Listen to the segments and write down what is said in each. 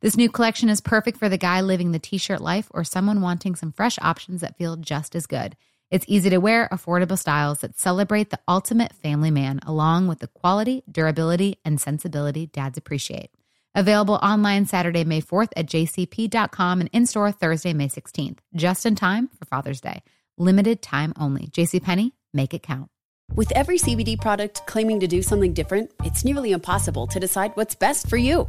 This new collection is perfect for the guy living the t shirt life or someone wanting some fresh options that feel just as good. It's easy to wear, affordable styles that celebrate the ultimate family man, along with the quality, durability, and sensibility dads appreciate. Available online Saturday, May 4th at jcp.com and in store Thursday, May 16th, just in time for Father's Day. Limited time only. JCPenney, make it count. With every CBD product claiming to do something different, it's nearly impossible to decide what's best for you.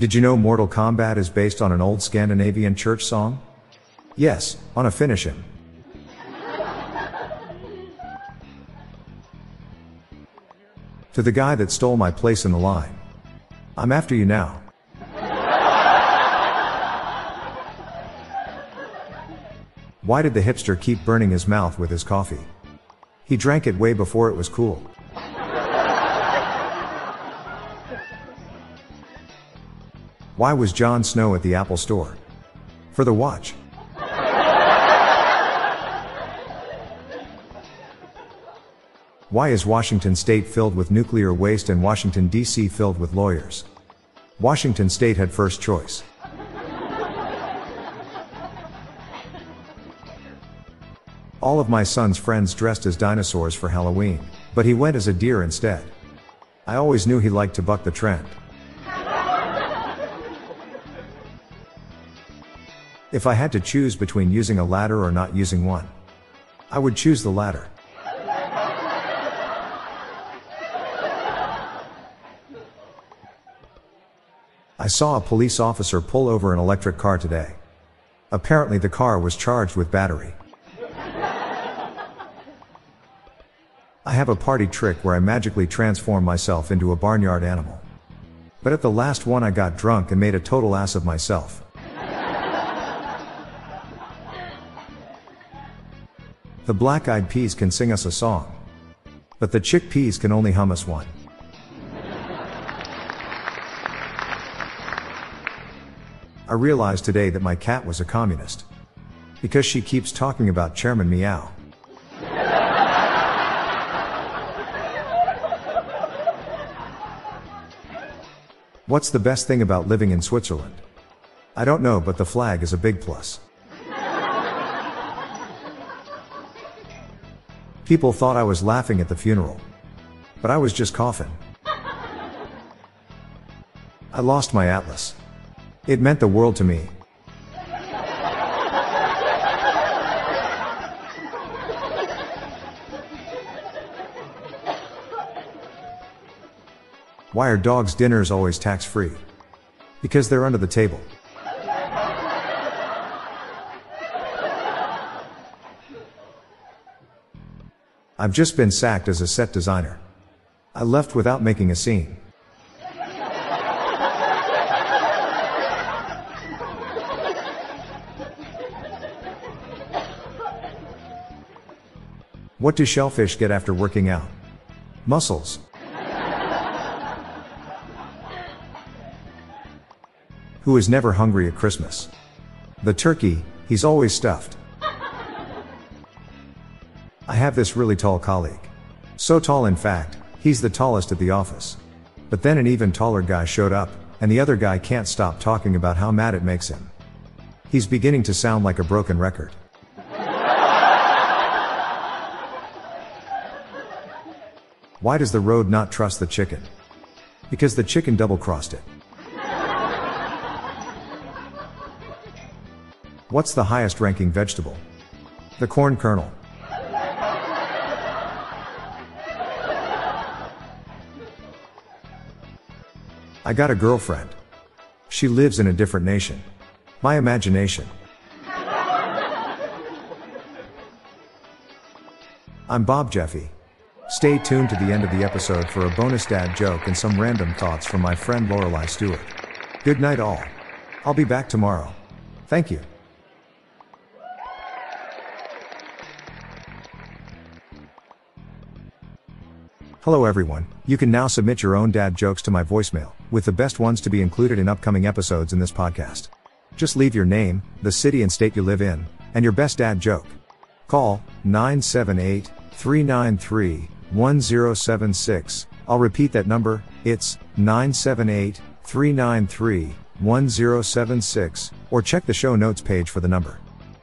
Did you know Mortal Kombat is based on an old Scandinavian church song? Yes, on a finish him. to the guy that stole my place in the line. I'm after you now. Why did the hipster keep burning his mouth with his coffee? He drank it way before it was cool. Why was Jon Snow at the Apple store? For the watch. Why is Washington state filled with nuclear waste and Washington DC filled with lawyers? Washington state had first choice. All of my son's friends dressed as dinosaurs for Halloween, but he went as a deer instead. I always knew he liked to buck the trend. If I had to choose between using a ladder or not using one, I would choose the ladder. I saw a police officer pull over an electric car today. Apparently the car was charged with battery. I have a party trick where I magically transform myself into a barnyard animal. But at the last one I got drunk and made a total ass of myself. The Black Eyed Peas can sing us a song. But the chickpeas can only hum us one. I realized today that my cat was a communist. Because she keeps talking about Chairman Meow. What's the best thing about living in Switzerland? I don't know, but the flag is a big plus. People thought I was laughing at the funeral. But I was just coughing. I lost my atlas. It meant the world to me. Why are dogs' dinners always tax free? Because they're under the table. I've just been sacked as a set designer. I left without making a scene. What do shellfish get after working out? Muscles. Who is never hungry at Christmas? The turkey, he's always stuffed. I have this really tall colleague. So tall, in fact, he's the tallest at the office. But then an even taller guy showed up, and the other guy can't stop talking about how mad it makes him. He's beginning to sound like a broken record. Why does the road not trust the chicken? Because the chicken double crossed it. What's the highest ranking vegetable? The corn kernel. I got a girlfriend. She lives in a different nation. My imagination. I'm Bob Jeffy. Stay tuned to the end of the episode for a bonus dad joke and some random thoughts from my friend Lorelei Stewart. Good night, all. I'll be back tomorrow. Thank you. Hello, everyone. You can now submit your own dad jokes to my voicemail, with the best ones to be included in upcoming episodes in this podcast. Just leave your name, the city and state you live in, and your best dad joke. Call 978 393 1076. I'll repeat that number, it's 978 393 1076, or check the show notes page for the number.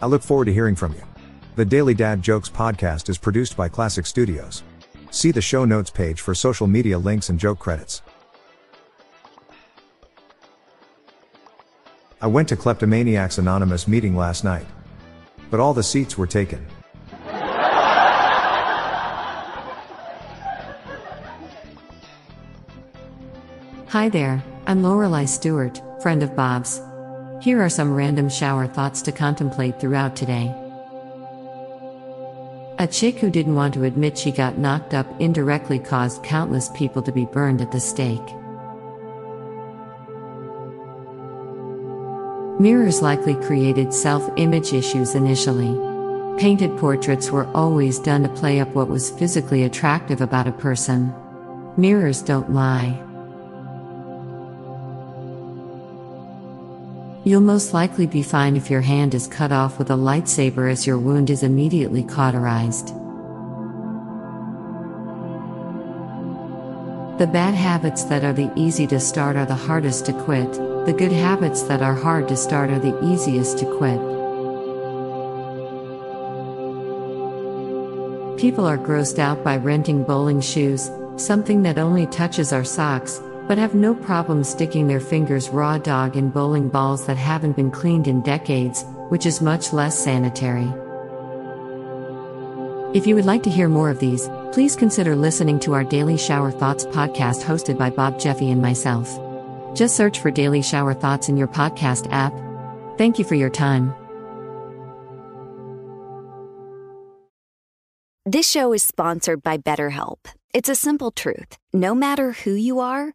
I look forward to hearing from you. The Daily Dad Jokes podcast is produced by Classic Studios. See the show notes page for social media links and joke credits. I went to Kleptomaniacs Anonymous meeting last night. But all the seats were taken. Hi there, I'm Lorelei Stewart, friend of Bob's. Here are some random shower thoughts to contemplate throughout today. A chick who didn't want to admit she got knocked up indirectly caused countless people to be burned at the stake. Mirrors likely created self image issues initially. Painted portraits were always done to play up what was physically attractive about a person. Mirrors don't lie. You'll most likely be fine if your hand is cut off with a lightsaber as your wound is immediately cauterized. The bad habits that are the easy to start are the hardest to quit, the good habits that are hard to start are the easiest to quit. People are grossed out by renting bowling shoes, something that only touches our socks, but have no problem sticking their fingers raw dog in bowling balls that haven't been cleaned in decades, which is much less sanitary. If you would like to hear more of these, please consider listening to our Daily Shower Thoughts podcast hosted by Bob Jeffy and myself. Just search for Daily Shower Thoughts in your podcast app. Thank you for your time. This show is sponsored by BetterHelp. It's a simple truth. No matter who you are,